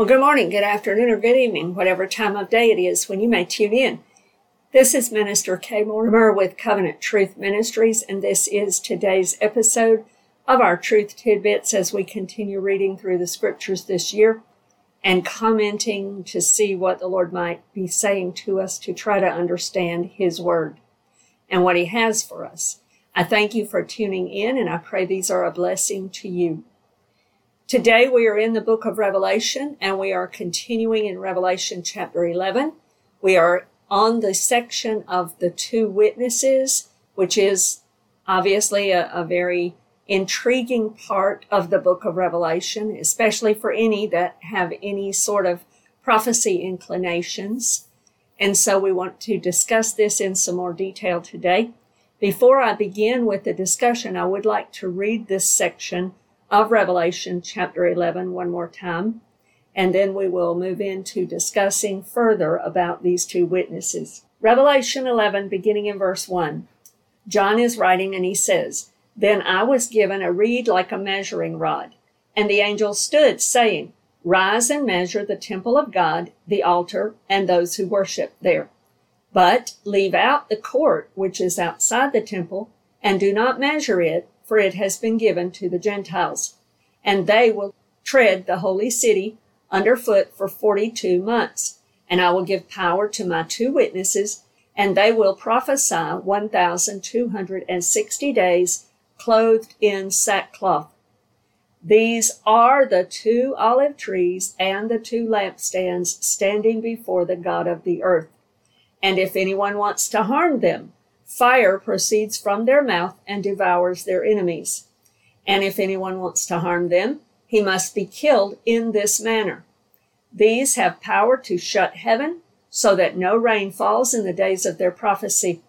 Well, good morning, good afternoon, or good evening, whatever time of day it is when you may tune in. This is Minister Kay Mortimer with Covenant Truth Ministries, and this is today's episode of our Truth Tidbits as we continue reading through the scriptures this year and commenting to see what the Lord might be saying to us to try to understand His Word and what He has for us. I thank you for tuning in, and I pray these are a blessing to you. Today we are in the book of Revelation and we are continuing in Revelation chapter 11. We are on the section of the two witnesses, which is obviously a, a, very intriguing part of the book of Revelation, especially for any that have any sort of prophecy inclinations. And so we want to discuss this in some more detail today. Before I begin with the discussion, I would like to read this section of Revelation chapter 11 one more time, and then we will move into discussing further about these two witnesses. Revelation 11, beginning in verse 1. John is writing and he says, Then I was given a reed like a measuring rod, and the angel stood, saying, Rise and measure the temple of God, the altar, and those who worship there. But leave out the court which is outside the temple, and do not measure it, for it has been given to the Gentiles, and they will tread the holy city underfoot for 42 months. And I will give power to my two witnesses, and they will prophesy 1,260 days clothed in sackcloth. These are the two olive trees and the two lampstands standing before the God of the earth. And if anyone wants to harm them, Fire proceeds from their mouth and devours their enemies. And if anyone wants to harm them, he must be killed in this manner. These have power to shut heaven so that no rain falls in the days of their prophecy.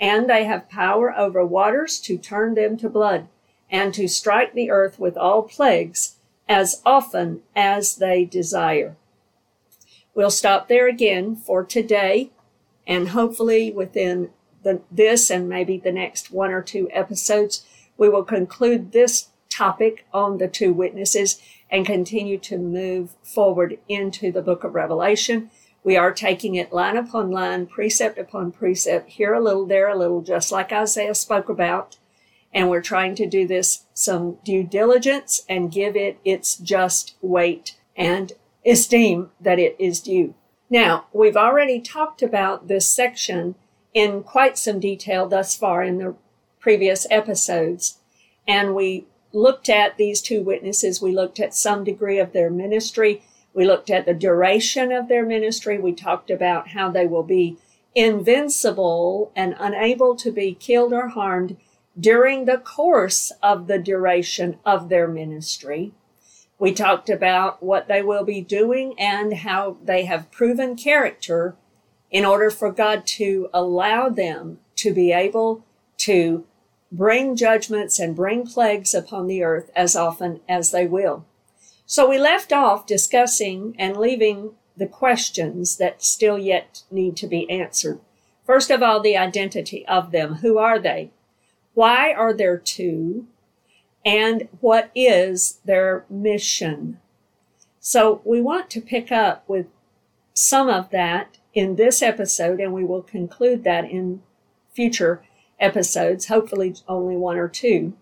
And they have power over waters to turn them to blood and to strike the earth with all plagues as often as they desire. We'll stop there again for today and hopefully within the, this and maybe the next one or two episodes, we will conclude this topic on the two witnesses and continue to move forward into the book of Revelation. We are taking it line upon line, precept upon precept, here a little, there a little, just like Isaiah spoke about. And we're trying to do this some due diligence and give it its just weight and esteem that it is due. Now, we've already talked about this section in quite some detail thus far in the previous episodes. And we looked at these two witnesses. We looked at some degree of their ministry. We looked at the duration of their ministry. We talked about how they will be invincible and unable to be killed or harmed during the course of the duration of their ministry. We talked about what they will be doing and how they have proven character in order for God to allow them to be able to bring judgments and bring plagues upon the earth as often as they will. So we left off discussing and leaving the questions that still yet need to be answered. First of all, the identity of them. Who are they? Why are there two? And what is their mission? So we want to pick up with some of that in this episode, and we will conclude that in future episodes, hopefully only one or two.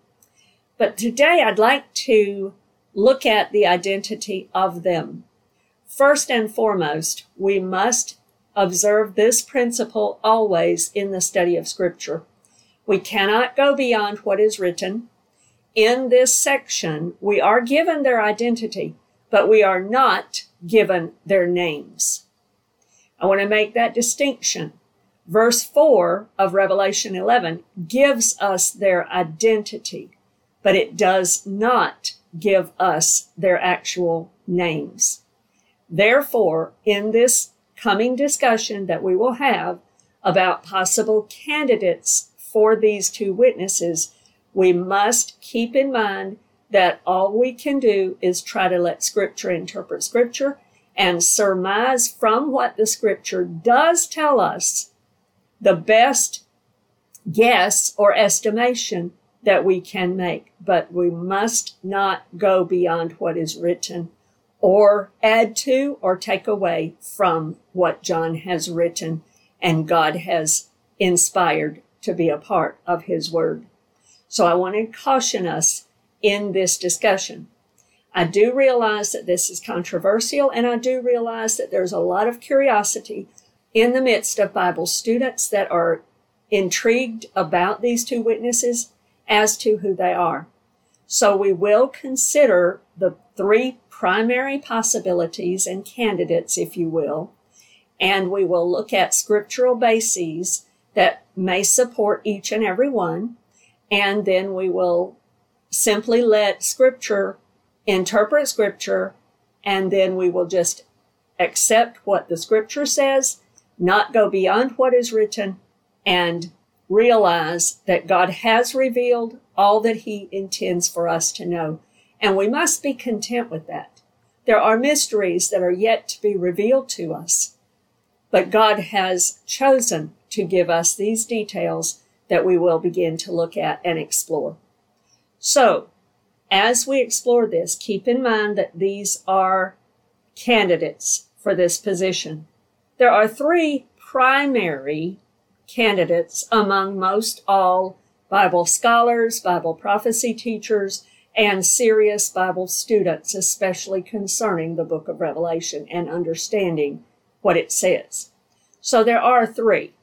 But today I'd like to look at the identity of them. First and foremost, we must observe this principle always in the study of Scripture. We cannot go beyond what is written. In this section, we are given their identity, but we are not given their names. I want to make that distinction. Verse 4 of Revelation 11 gives us their identity, but it does not give us their actual names. Therefore, in this coming discussion that we will have about possible candidates for these two witnesses, we must keep in mind that all we can do is try to let Scripture interpret Scripture and surmise from what the scripture does tell us the best guess or estimation that we can make. But we must not go beyond what is written or add to or take away from what John has written and God has inspired to be a part of his word. So I want to caution us in this discussion. I do realize that this is controversial and I do realize that there's a lot of curiosity in the midst of Bible students that are intrigued about these two witnesses as to who they are. So we will consider the three primary possibilities and candidates, if you will, and we will look at scriptural bases that may support each and every one, and then we will simply let scripture interpret scripture, and then we will just accept what the scripture says, not go beyond what is written, and realize that God has revealed all that He intends for us to know. And we must be content with that. There are mysteries that are yet to be revealed to us, but God has chosen to give us these details that we will begin to look at and explore. So, as we explore this, keep in mind that these are candidates for this position. There are three primary candidates among most all Bible scholars, Bible prophecy teachers, and serious Bible students, especially concerning the book of Revelation and understanding what it says. So there are three.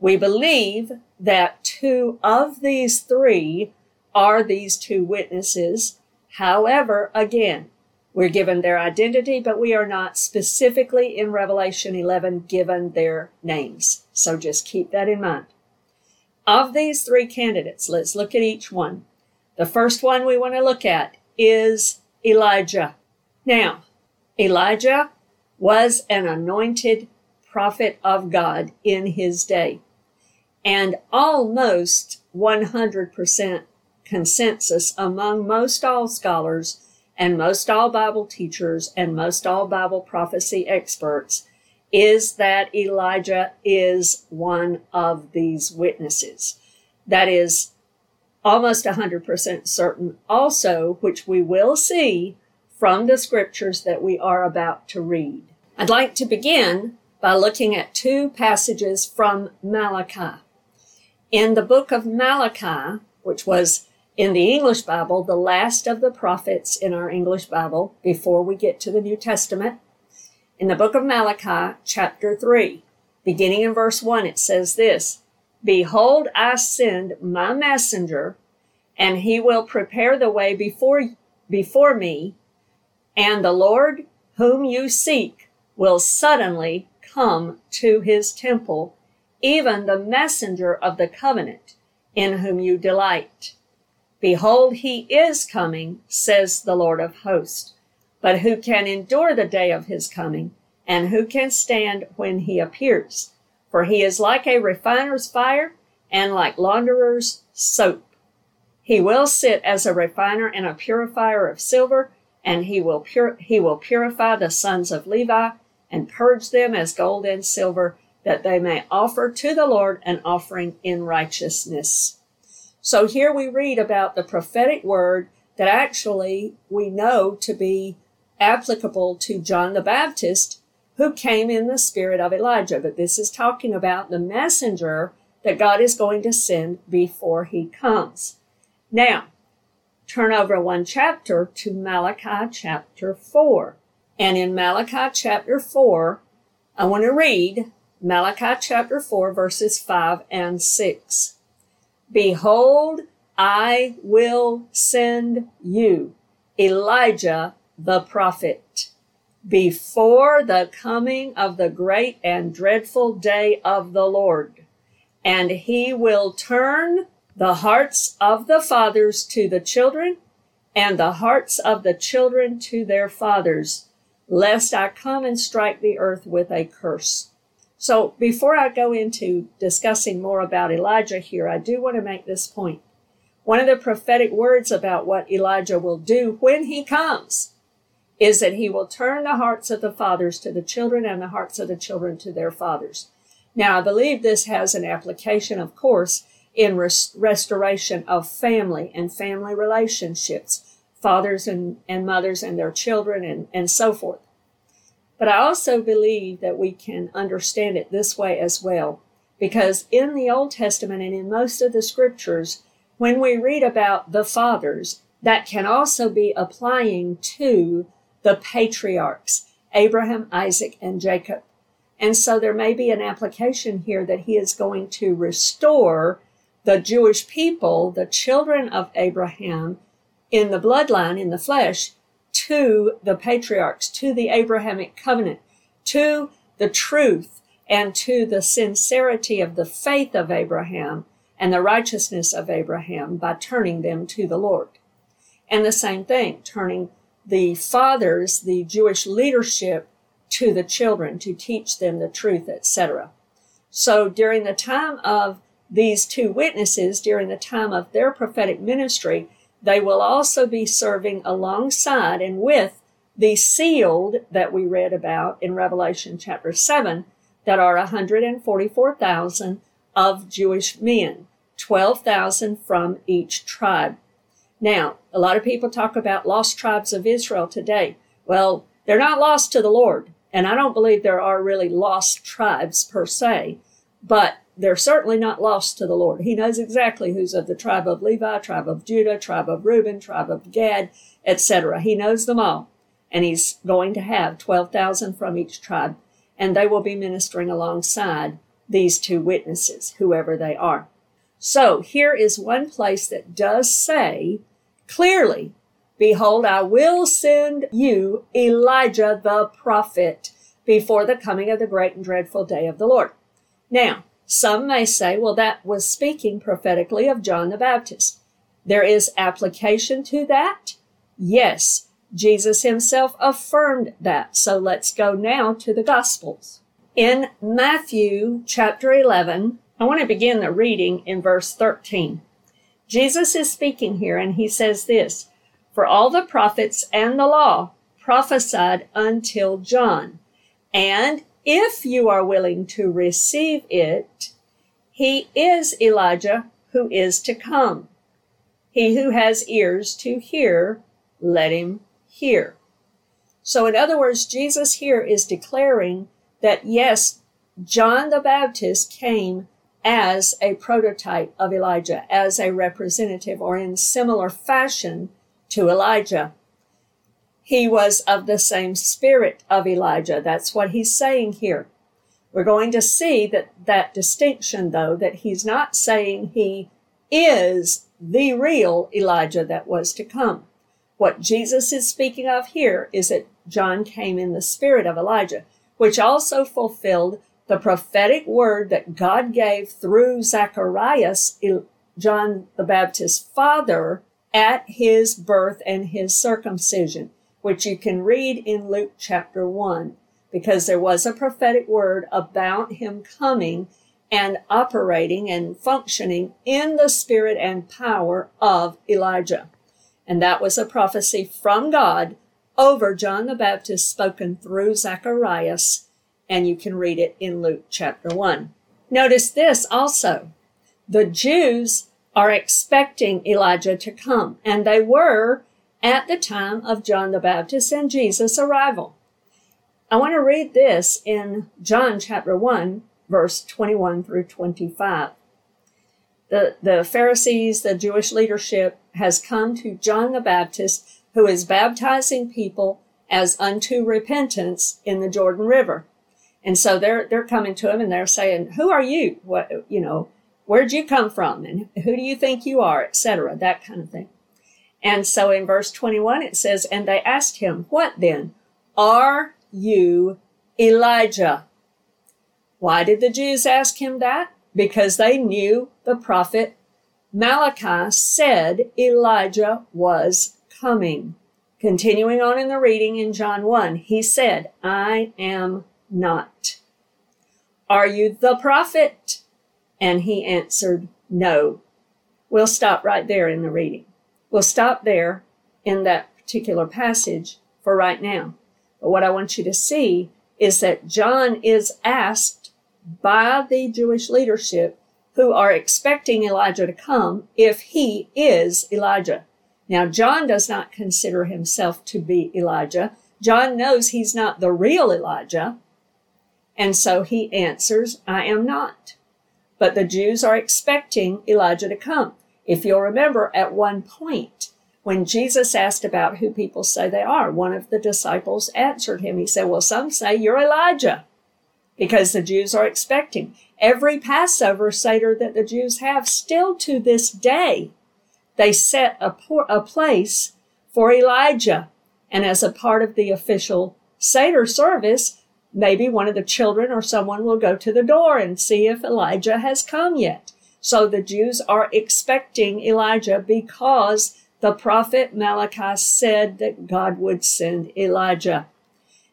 We believe that two of these three are these two witnesses. However, again, we're given their identity, but we are not specifically in Revelation 11 given their names. So just keep that in mind. Of these three candidates, let's look at each one. The first one we want to look at is Elijah. Now, Elijah was an anointed prophet of God in his day. And almost 100% consensus among most all scholars and most all Bible teachers and most all Bible prophecy experts is that Elijah is one of these witnesses. That is almost 100% certain also, which we will see from the scriptures that we are about to read. I'd like to begin by looking at two passages from Malachi. In the book of Malachi, which was in the English Bible, the last of the prophets in our English Bible before we get to the New Testament, in the book of Malachi, chapter 3, beginning in verse 1, it says this Behold, I send my messenger, and he will prepare the way before, before me, and the Lord whom you seek will suddenly come to his temple, even the messenger of the covenant, in whom you delight. Behold, he is coming, says the Lord of hosts. But who can endure the day of his coming? And who can stand when he appears? For he is like a refiner's fire and like launderer's soap. He will sit as a refiner and a purifier of silver, and he will, pur- he will purify the sons of Levi and purge them as gold and silver, that they may offer to the Lord an offering in righteousness. So here we read about the prophetic word that actually we know to be applicable to John the Baptist, who came in the spirit of Elijah. But this is talking about the messenger that God is going to send before he comes. Now, turn over one chapter to Malachi chapter 4. And in Malachi chapter 4, I want to read Malachi chapter 4, verses 5 and 6. Behold, I will send you Elijah the prophet before the coming of the great and dreadful day of the Lord. And he will turn the hearts of the fathers to the children, and the hearts of the children to their fathers, lest I come and strike the earth with a curse. So before I go into discussing more about Elijah here, I do want to make this point. One of the prophetic words about what Elijah will do when he comes is that he will turn the hearts of the fathers to the children and the hearts of the children to their fathers. Now, I believe this has an application, of course, in res- restoration of family and family relationships, fathers and, and mothers and their children and, and so forth. But I also believe that we can understand it this way as well, because in the Old Testament and in most of the scriptures, when we read about the fathers, that can also be applying to the patriarchs, Abraham, Isaac, and Jacob. And so there may be an application here that he is going to restore the Jewish people, the children of Abraham, in the bloodline, in the flesh, to the patriarchs, to the Abrahamic covenant, to the truth, and to the sincerity of the faith of Abraham and the righteousness of Abraham by turning them to the Lord. And the same thing, turning the fathers, the Jewish leadership, to the children to teach them the truth, etc. So during the time of these two witnesses, during the time of their prophetic ministry, they will also be serving alongside and with the sealed that we read about in Revelation chapter 7 that are 144,000 of Jewish men, 12,000 from each tribe. Now, a lot of people talk about lost tribes of Israel today. Well, they're not lost to the Lord. And I don't believe there are really lost tribes per se, but they're certainly not lost to the Lord. He knows exactly who's of the tribe of Levi, tribe of Judah, tribe of Reuben, tribe of Gad, etc. He knows them all. And he's going to have 12,000 from each tribe, and they will be ministering alongside these two witnesses, whoever they are. So here is one place that does say clearly Behold, I will send you Elijah the prophet before the coming of the great and dreadful day of the Lord. Now, some may say, well, that was speaking prophetically of John the Baptist. There is application to that. Yes, Jesus himself affirmed that. So let's go now to the Gospels. In Matthew chapter 11, I want to begin the reading in verse 13. Jesus is speaking here and he says this, for all the prophets and the law prophesied until John. And if you are willing to receive it, he is Elijah who is to come. He who has ears to hear, let him hear. So, in other words, Jesus here is declaring that yes, John the Baptist came as a prototype of Elijah, as a representative, or in similar fashion to Elijah. He was of the same spirit of Elijah. That's what he's saying here. We're going to see that that distinction, though, that he's not saying he is the real Elijah that was to come. What Jesus is speaking of here is that John came in the spirit of Elijah, which also fulfilled the prophetic word that God gave through Zacharias, John the Baptist's father, at his birth and his circumcision, which you can read in Luke chapter 1, because there was a prophetic word about him coming and operating and functioning in the spirit and power of Elijah. And that was a prophecy from God over John the Baptist spoken through Zacharias, and you can read it in Luke chapter 1. Notice this also. The Jews are expecting Elijah to come, and they were at the time of John the Baptist and Jesus' arrival. I want to read this in John chapter 1, verse 21 through 25. The, the Pharisees, the Jewish leadership, has come to John the Baptist, who is baptizing people as unto repentance in the Jordan River. And so they're, they're coming to him and they're saying, who are you? What, you know, where'd you come from and who do you think you are etc that kind of thing and so in verse 21 it says and they asked him what then? Are you elijah? Why did the jews ask him that? Because they knew the prophet malachi said elijah was coming. Continuing on in the reading in john 1 he said i am not. Are you the prophet? And he answered, No. We'll stop right there in the reading. We'll stop there in that particular passage for right now. But what I want you to see is that John is asked by the Jewish leadership who are expecting Elijah to come if he is Elijah. Now, John does not consider himself to be Elijah. John knows he's not the real Elijah. And so he answers, I am not. But the Jews are expecting Elijah to come. If you'll remember, at one point, when Jesus asked about who people say they are, one of the disciples answered him. He said, Well, some say you're Elijah because the Jews are expecting. Every Passover Seder that the Jews have, still to this day, they set a, por- a place for Elijah. And as a part of the official Seder service, maybe one of the children or someone will go to the door and see if Elijah has come yet. So the Jews are expecting Elijah because the prophet Malachi said that God would send Elijah.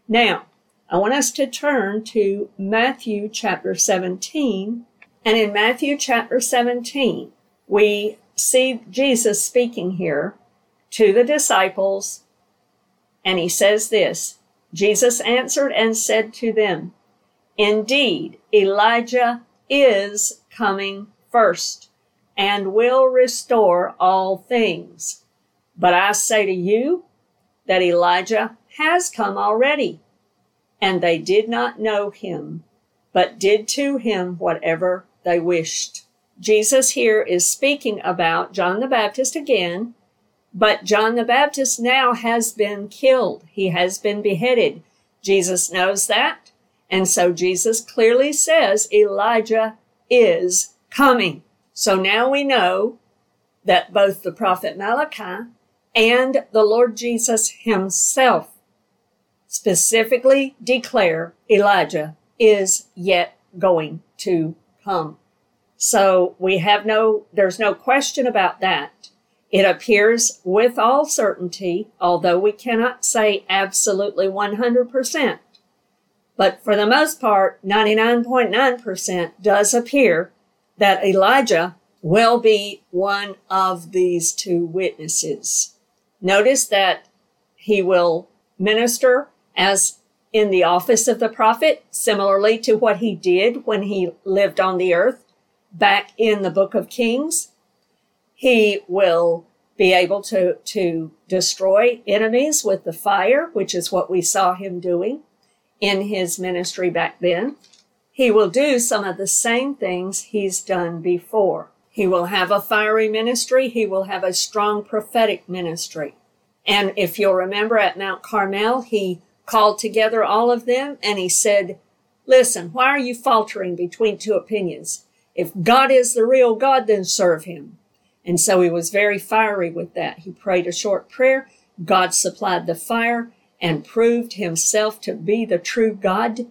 Now, I want us to turn to Matthew chapter 17. And in Matthew chapter 17, we see Jesus speaking here to the disciples. And he says this Jesus answered and said to them, Indeed, Elijah is coming first and will restore all things. But I say to you that Elijah has come already, and they did not know him, but did to him whatever they wished. Jesus here is speaking about John the Baptist again, but John the Baptist now has been killed. He has been beheaded. Jesus knows that. And so Jesus clearly says Elijah is coming. So now we know that both the prophet Malachi and the Lord Jesus himself specifically declare Elijah is yet going to come. So we have no, there's no question about that. It appears with all certainty, although we cannot say absolutely 100%, but for the most part, 99.9% does appear that Elijah will be one of these two witnesses. Notice that he will minister as in the office of the prophet, similarly to what he did when he lived on the earth back in the book of Kings. He will be able to, to destroy enemies with the fire, which is what we saw him doing in his ministry back then he will do some of the same things he's done before. He will have a fiery ministry. He will have a strong prophetic ministry. And if you'll remember at Mount Carmel, he called together all of them and he said, listen, why are you faltering between two opinions? If God is the real God, then serve him. And so he was very fiery with that. He prayed a short prayer. God supplied the fire and proved himself to be the true God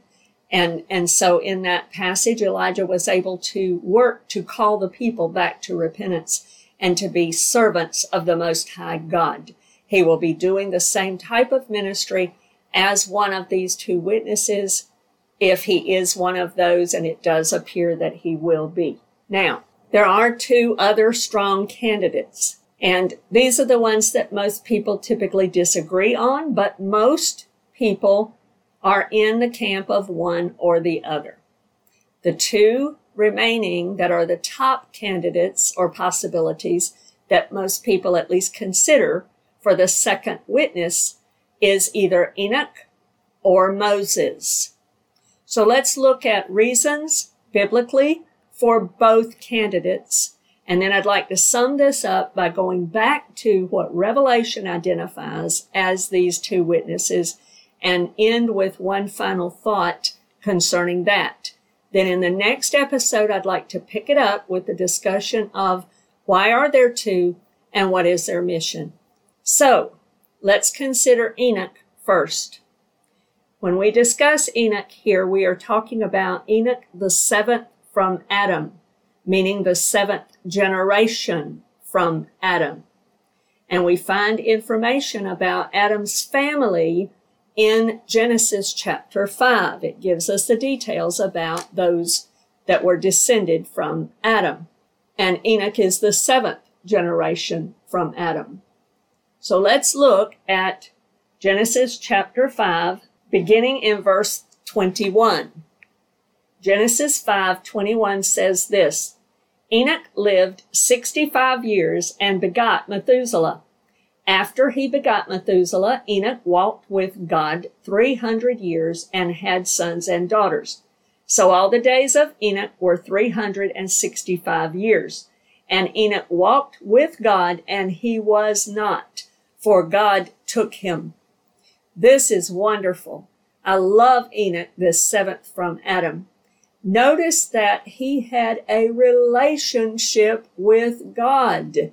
and, and so in that passage, Elijah was able to work to call the people back to repentance and to be servants of the Most High God. He will be doing the same type of ministry as one of these two witnesses if he is one of those, and it does appear that he will be. Now, there are two other strong candidates, and these are the ones that most people typically disagree on, but most people are in the camp of one or the other. The two remaining that are the top candidates or possibilities that most people at least consider for the second witness is either Enoch or Moses. So let's look at reasons biblically for both candidates. And then I'd like to sum this up by going back to what Revelation identifies as these two witnesses and end with one final thought concerning that. Then in the next episode, I'd like to pick it up with the discussion of why are there two and what is their mission. So let's consider Enoch first. When we discuss Enoch here, we are talking about Enoch the seventh from Adam, meaning the seventh generation from Adam. And we find information about Adam's family in Genesis chapter 5. It gives us the details about those that were descended from Adam. And Enoch is the seventh generation from Adam. So let's look at Genesis chapter 5, beginning in verse 21. Genesis 5:21 says this: Enoch lived 65 years and begot Methuselah. After he begot Methuselah, Enoch walked with God 300 years and had sons and daughters. So all the days of Enoch were 365 years. And Enoch walked with God and he was not, for God took him. This is wonderful. I love Enoch, the seventh from Adam. Notice that he had a relationship with God.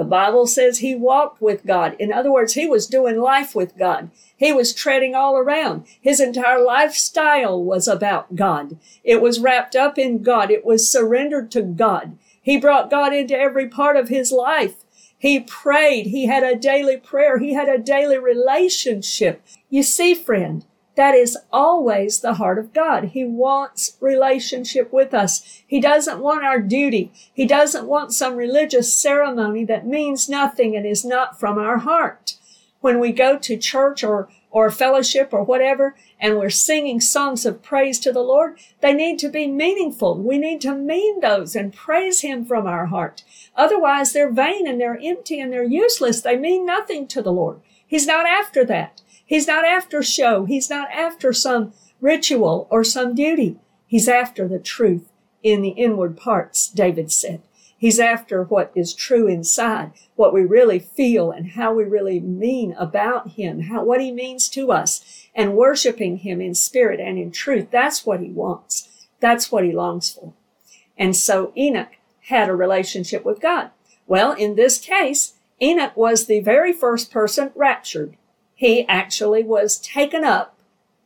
The Bible says he walked with God. In other words, he was doing life with God. He was treading all around. His entire lifestyle was about God. It was wrapped up in God. It was surrendered to God. He brought God into every part of his life. He prayed. He had a daily prayer. He had a daily relationship. You see, friend, that is always the heart of God. He wants relationship with us. He doesn't want our duty. He doesn't want some religious ceremony that means nothing and is not from our heart. When we go to church or, or fellowship or whatever, and we're singing songs of praise to the Lord, they need to be meaningful. We need to mean those and praise Him from our heart. Otherwise, they're vain and they're empty and they're useless. They mean nothing to the Lord. He's not after that. He's not after show. He's not after some ritual or some duty. He's after the truth in the inward parts, David said. He's after what is true inside, what we really feel and how we really mean about him, how, what he means to us and worshiping him in spirit and in truth. That's what he wants. That's what he longs for. And so Enoch had a relationship with God. Well, in this case, Enoch was the very first person raptured he actually was taken up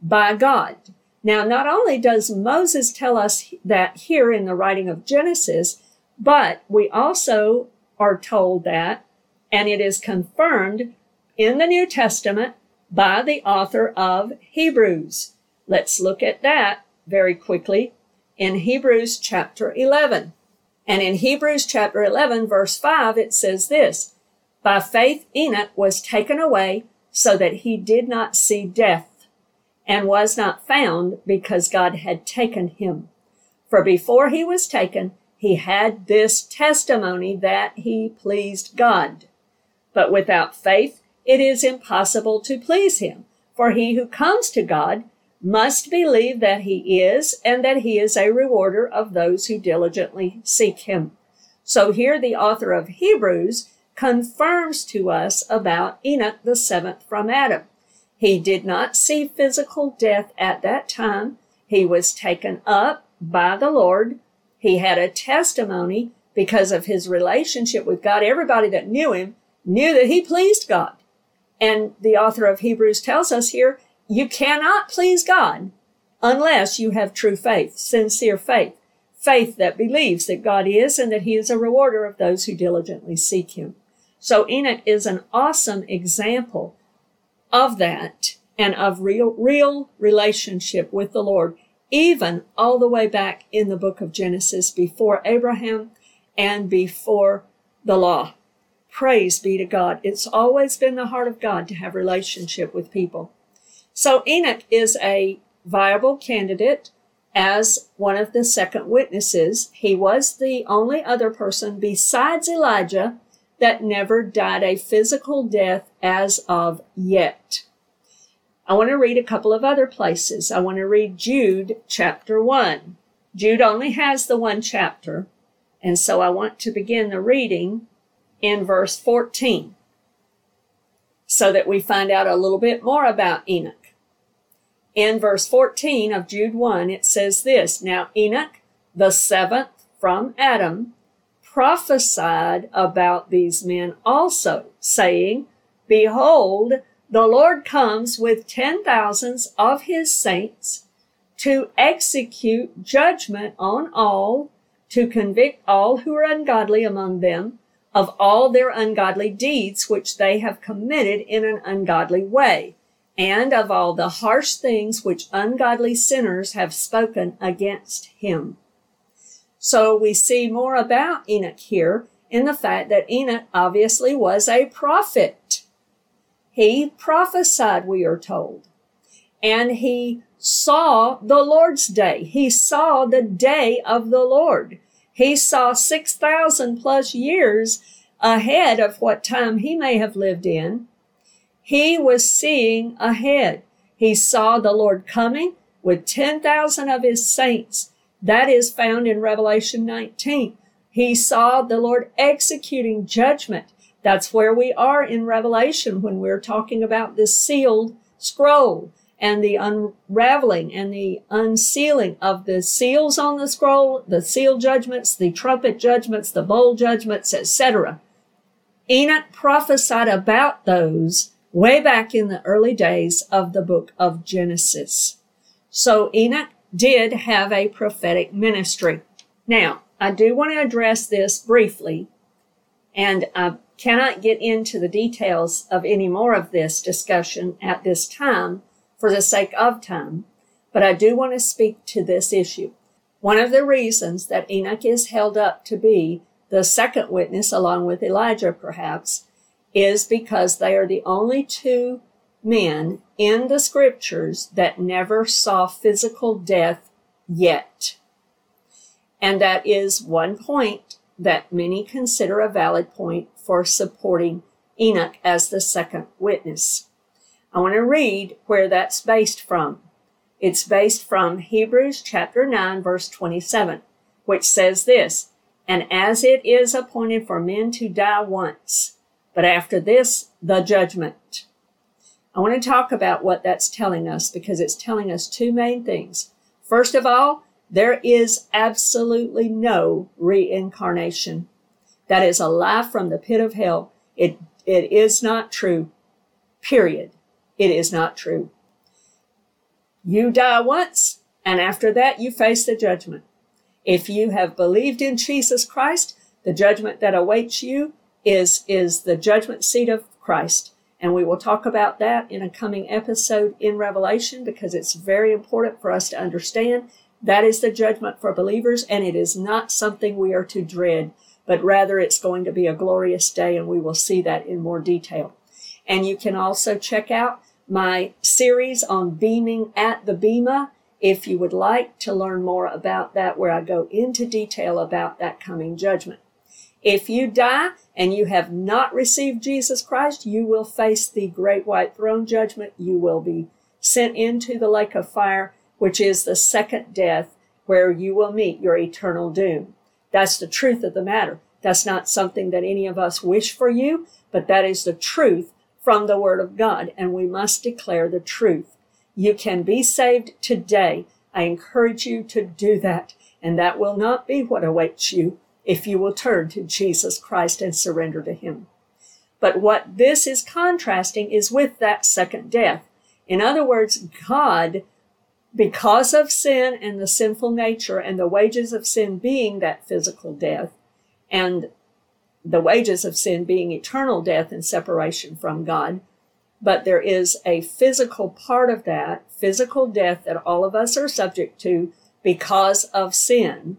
by God. Now, not only does Moses tell us that here in the writing of Genesis, but we also are told that, and it is confirmed in the New Testament by the author of Hebrews. Let's look at that very quickly in Hebrews chapter 11. And in Hebrews chapter 11, verse 5, it says this By faith, Enoch was taken away so that he did not see death and was not found because God had taken him. For before he was taken, he had this testimony that he pleased God. But without faith, it is impossible to please him. For he who comes to God must believe that he is and that he is a rewarder of those who diligently seek him. So here the author of Hebrews confirms to us about Enoch the seventh from Adam. He did not see physical death at that time. He was taken up by the Lord. He had a testimony because of his relationship with God. Everybody that knew him knew that he pleased God. And the author of Hebrews tells us here, you cannot please God unless you have true faith, sincere faith, faith that believes that God is and that he is a rewarder of those who diligently seek him. So Enoch is an awesome example of that and of real, real relationship with the Lord, even all the way back in the book of Genesis before Abraham and before the law. Praise be to God. It's always been the heart of God to have relationship with people. So Enoch is a viable candidate as one of the second witnesses. He was the only other person besides Elijah that never died a physical death as of yet. I want to read a couple of other places. I want to read Jude chapter 1. Jude only has the one chapter, and so I want to begin the reading in verse 14 so that we find out a little bit more about Enoch. In verse 14 of Jude 1, it says this Now Enoch, the seventh from Adam, prophesied about these men also, saying, Behold, the Lord comes with ten thousands of his saints to execute judgment on all, to convict all who are ungodly among them of all their ungodly deeds which they have committed in an ungodly way, and of all the harsh things which ungodly sinners have spoken against him. So we see more about Enoch here in the fact that Enoch obviously was a prophet. He prophesied, we are told, and he saw the Lord's day. He saw the day of the Lord. He saw 6,000 plus years ahead of what time he may have lived in. He was seeing ahead. He saw the Lord coming with 10,000 of his saints. That is found in Revelation 19. He saw the Lord executing judgment. That's where we are in Revelation when we're talking about this sealed scroll and the unraveling and the unsealing of the seals on the scroll, the seal judgments, the trumpet judgments, the bowl judgments, etc. Enoch prophesied about those way back in the early days of the book of Genesis. So Enoch did have a prophetic ministry. Now, I do want to address this briefly, and I cannot get into the details of any more of this discussion at this time for the sake of time, but I do want to speak to this issue. One of the reasons that Enoch is held up to be the second witness, along with Elijah perhaps, is because they are the only two men in the scriptures that never saw physical death yet. And that is one point that many consider a valid point for supporting Enoch as the second witness. I want to read where that's based from. It's based from Hebrews chapter 9 verse 27, which says this, and as it is appointed for men to die once, but after this, the judgment. I want to talk about what that's telling us because it's telling us two main things. First of all, there is absolutely no reincarnation. That is a lie from the pit of hell. It, it is not true. Period. It is not true. You die once, and after that, you face the judgment. If you have believed in Jesus Christ, the judgment that awaits you is, is the judgment seat of Christ. And we will talk about that in a coming episode in Revelation because it's very important for us to understand that is the judgment for believers and it is not something we are to dread, but rather it's going to be a glorious day and we will see that in more detail. And you can also check out my series on beaming at the Bema if you would like to learn more about that, where I go into detail about that coming judgment. If you die and you have not received Jesus Christ, you will face the great white throne judgment. You will be sent into the lake of fire, which is the second death, where you will meet your eternal doom. That's the truth of the matter. That's not something that any of us wish for you, but that is the truth from the Word of God, and we must declare the truth. You can be saved today. I encourage you to do that, and that will not be what awaits you if you will turn to Jesus Christ and surrender to Him. But what this is contrasting is with that second death. In other words, God, because of sin and the sinful nature and the wages of sin being that physical death, and the wages of sin being eternal death and separation from God. But there is a physical part of that, physical death that all of us are subject to because of sin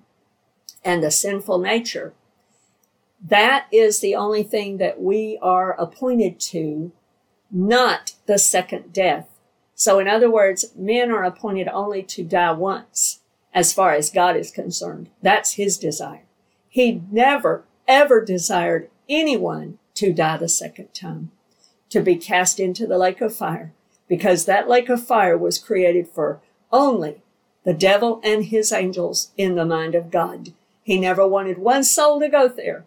and the sinful nature. That is the only thing that we are appointed to, not the second death. So in other words, men are appointed only to die once as far as God is concerned. That's his desire. He never ever desired anyone to die the second time, to be cast into the lake of fire, because that lake of fire was created for only the devil and his angels in the mind of God. He never wanted one soul to go there.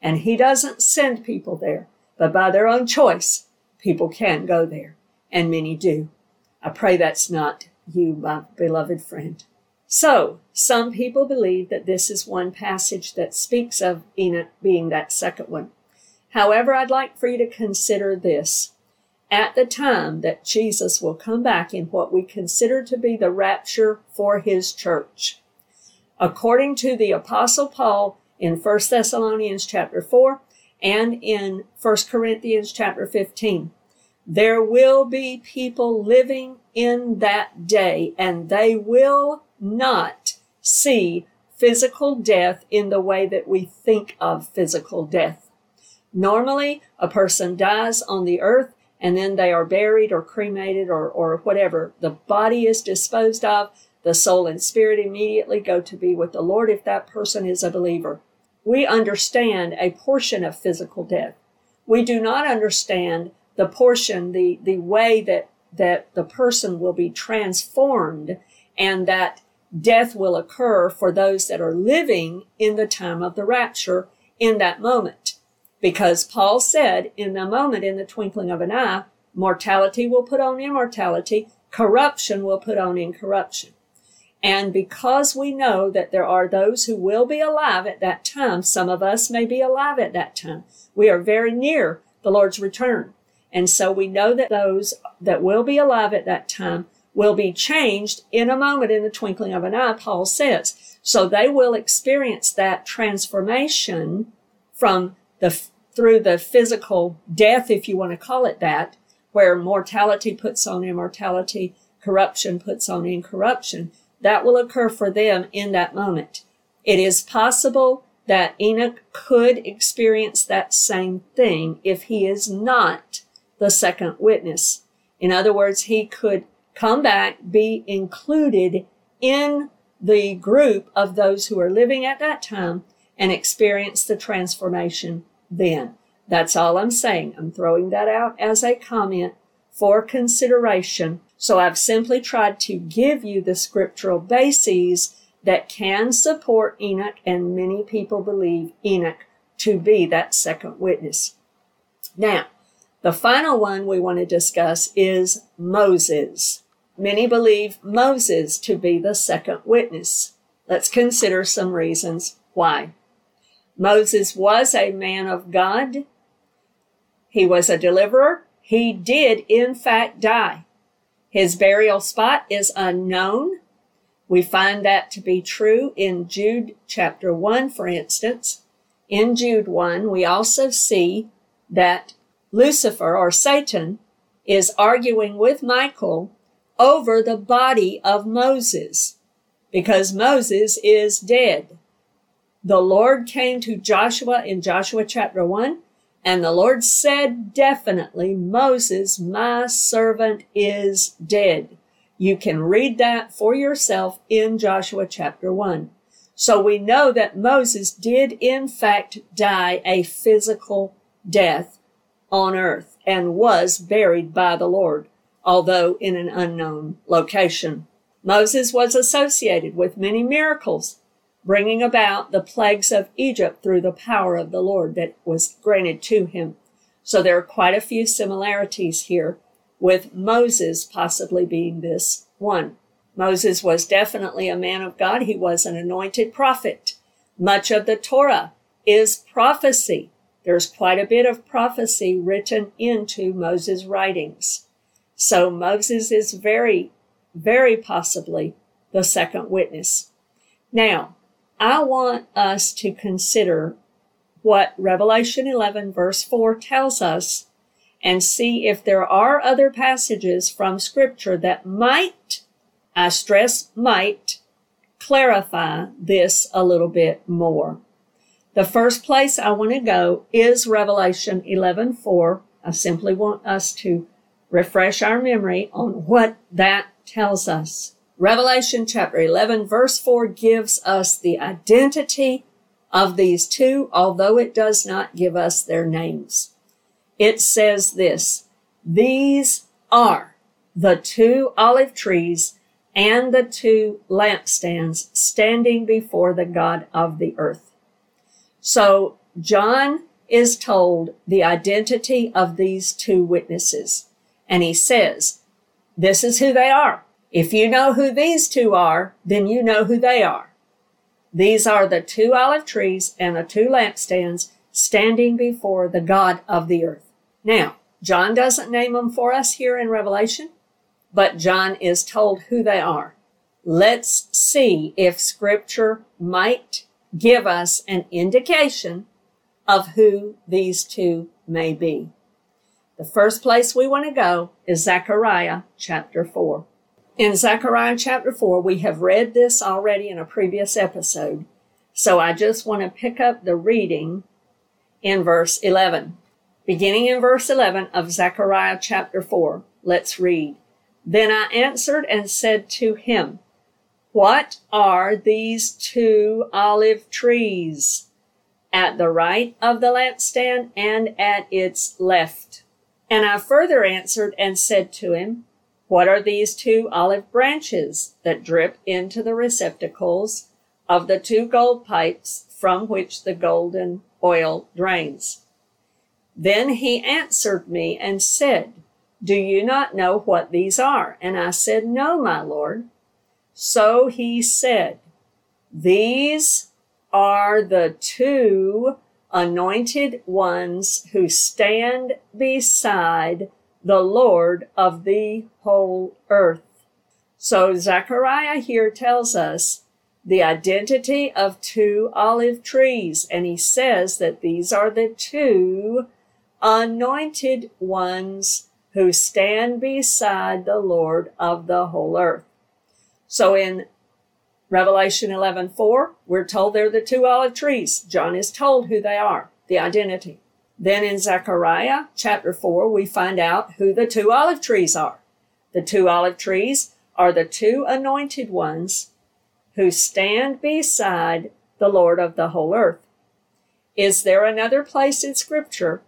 And he doesn't send people there, but by their own choice, people can go there. And many do. I pray that's not you, my beloved friend. So, some people believe that this is one passage that speaks of Enoch being that second one. However, I'd like for you to consider this. At the time that Jesus will come back in what we consider to be the rapture for his church. According to the apostle Paul in 1 Thessalonians chapter 4 and in 1 Corinthians chapter 15, there will be people living in that day and they will not see physical death in the way that we think of physical death. Normally, a person dies on the earth and then they are buried or cremated or, or whatever. The body is disposed of. The soul and spirit immediately go to be with the Lord if that person is a believer. we understand a portion of physical death. We do not understand the portion, the, the way that, that the person will be transformed and that death will occur for those that are living in the time of the rapture in that moment. Because Paul said, in a moment, in the twinkling of an eye, mortality will put on immortality, corruption will put on incorruption. And because we know that there are those who will be alive at that time, some of us may be alive at that time. We are very near the Lord's return. And so we know that those that will be alive at that time will be changed in a moment in the twinkling of an eye, Paul says. So they will experience that transformation from the, through the physical death, if you want to call it that, where mortality puts on immortality, corruption puts on incorruption. That will occur for them in that moment. It is possible that Enoch could experience that same thing if he is not the second witness. In other words, he could come back, be included in the group of those who are living at that time and experience the transformation then. That's all I'm saying. I'm throwing that out as a comment for consideration. So I've simply tried to give you the scriptural bases that can support Enoch, and many people believe Enoch to be that second witness. Now, the final one we want to discuss is Moses. Many believe Moses to be the second witness. Let's consider some reasons why. Moses was a man of God. He was a deliverer. He did, in fact, die. His burial spot is unknown. We find that to be true in Jude chapter 1, for instance. In Jude 1, we also see that Lucifer or Satan is arguing with Michael over the body of Moses because Moses is dead. The Lord came to Joshua in Joshua chapter 1 and the Lord said definitely, Moses, my servant is dead. You can read that for yourself in Joshua chapter 1. So we know that Moses did in fact die a physical death on earth and was buried by the Lord although in an unknown location. Moses was associated with many miracles, bringing about the plagues of Egypt through the power of the Lord that was granted to him. So there are quite a few similarities here with Moses possibly being this one. Moses was definitely a man of God. He was an anointed prophet. Much of the Torah is prophecy. There's quite a bit of prophecy written into Moses' writings. So Moses is very, very possibly the second witness. Now, I want us to consider what Revelation 11 verse 4 tells us and see if there are other passages from scripture that might, I stress might, clarify this a little bit more. The first place I want to go is Revelation 11 4. I simply want us to refresh our memory on what that tells us. Revelation chapter 11 verse 4 gives us the identity of these two, although it does not give us their names. It says this, these are the two olive trees and the two lampstands standing before the God of the earth. So John is told the identity of these two witnesses. And he says, this is who they are. If you know who these two are, then you know who they are. These are the two olive trees and the two lampstands standing before the God of the earth. Now, John doesn't name them for us here in Revelation, but John is told who they are. Let's see if scripture might give us an indication of who these two may be. The first place we want to go is Zechariah chapter 4. In Zechariah chapter 4, we have read this already in a previous episode, so I just want to pick up the reading in verse 11. Beginning in verse 11 of Zechariah chapter 4, let's read. Then I answered and said to him, What are these two olive trees? at the right of the lampstand and at its left. And I further answered and said to him, What are these two olive branches that drip into the receptacles of the two gold pipes from which the golden oil drains? Then he answered me and said, Do you not know what these are? And I said, No, my Lord. So he said, These are the two anointed ones who stand beside the Lord of the whole earth. So Zechariah here tells us the identity of two olive trees, and he says that these are the two anointed ones who stand beside the Lord of the whole earth. So in Revelation 11:4, we're told they're the two olive trees. John is told who they are, the identity. Then in Zechariah chapter 4, we find out who the two olive trees are. The two olive trees are the two anointed ones who stand beside the Lord of the whole earth. Is there another place in scripture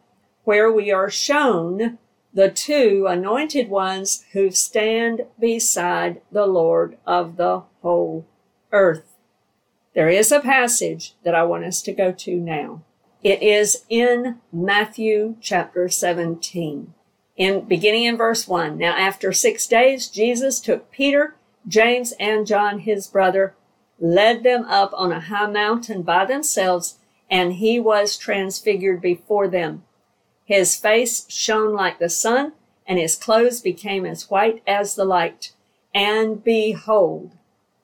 where we are shown the two anointed ones who stand beside the Lord of the whole earth? There is a passage that I want us to go to now. It is in Matthew chapter 17, in beginning in verse 1. Now after 6 days Jesus took Peter, James and John his brother, led them up on a high mountain by themselves, and he was transfigured before them. His face shone like the sun, and his clothes became as white as the light. And behold,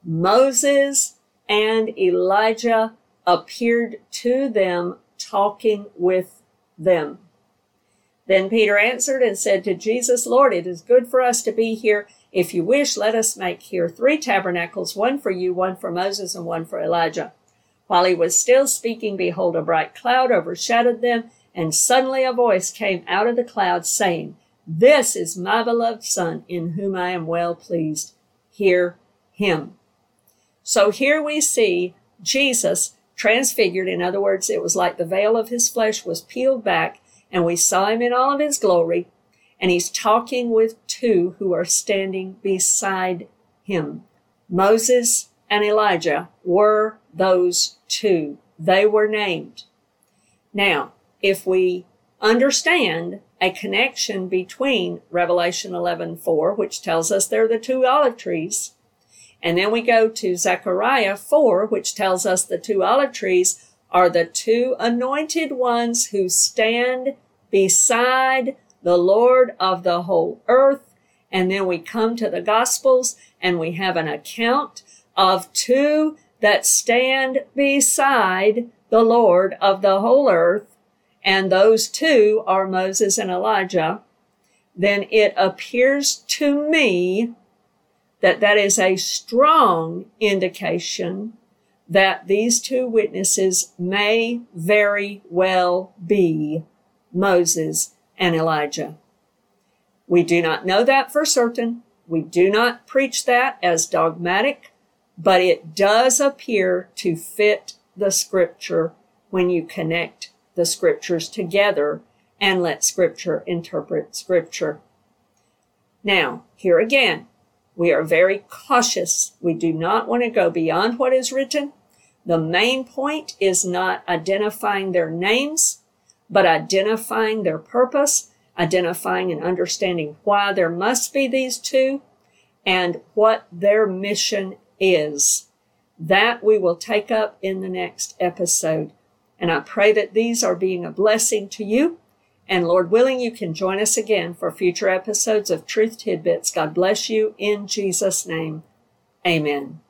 Moses and Elijah appeared to them talking with them. Then Peter answered and said to Jesus, Lord, it is good for us to be here. If you wish, let us make here three tabernacles, one for you, one for Moses, and one for Elijah. While he was still speaking, behold, a bright cloud overshadowed them, and suddenly a voice came out of the cloud saying, This is my beloved Son, in whom I am well pleased. Hear him. So here we see Jesus transfigured. In other words, it was like the veil of his flesh was peeled back and we saw him in all of his glory. And he's talking with two who are standing beside him. Moses and Elijah were those two. They were named. Now, if we understand a connection between Revelation 11:4, which tells us they're the two olive trees, and then we go to Zechariah 4, which tells us the two olive trees are the two anointed ones who stand beside the Lord of the whole earth. And then we come to the Gospels and we have an account of two that stand beside the Lord of the whole earth. And those two are Moses and Elijah. Then it appears to me that that is a strong indication that these two witnesses may very well be Moses and Elijah. We do not know that for certain. We do not preach that as dogmatic, but it does appear to fit the scripture when you connect the scriptures together and let scripture interpret scripture. Now, here again, we are very cautious. We do not want to go beyond what is written. The main point is not identifying their names, but identifying their purpose, identifying and understanding why there must be these two and what their mission is. That we will take up in the next episode. And I pray that these are being a blessing to you and Lord willing, you can join us again for future episodes of Truth Tidbits. God bless you in Jesus' name. Amen.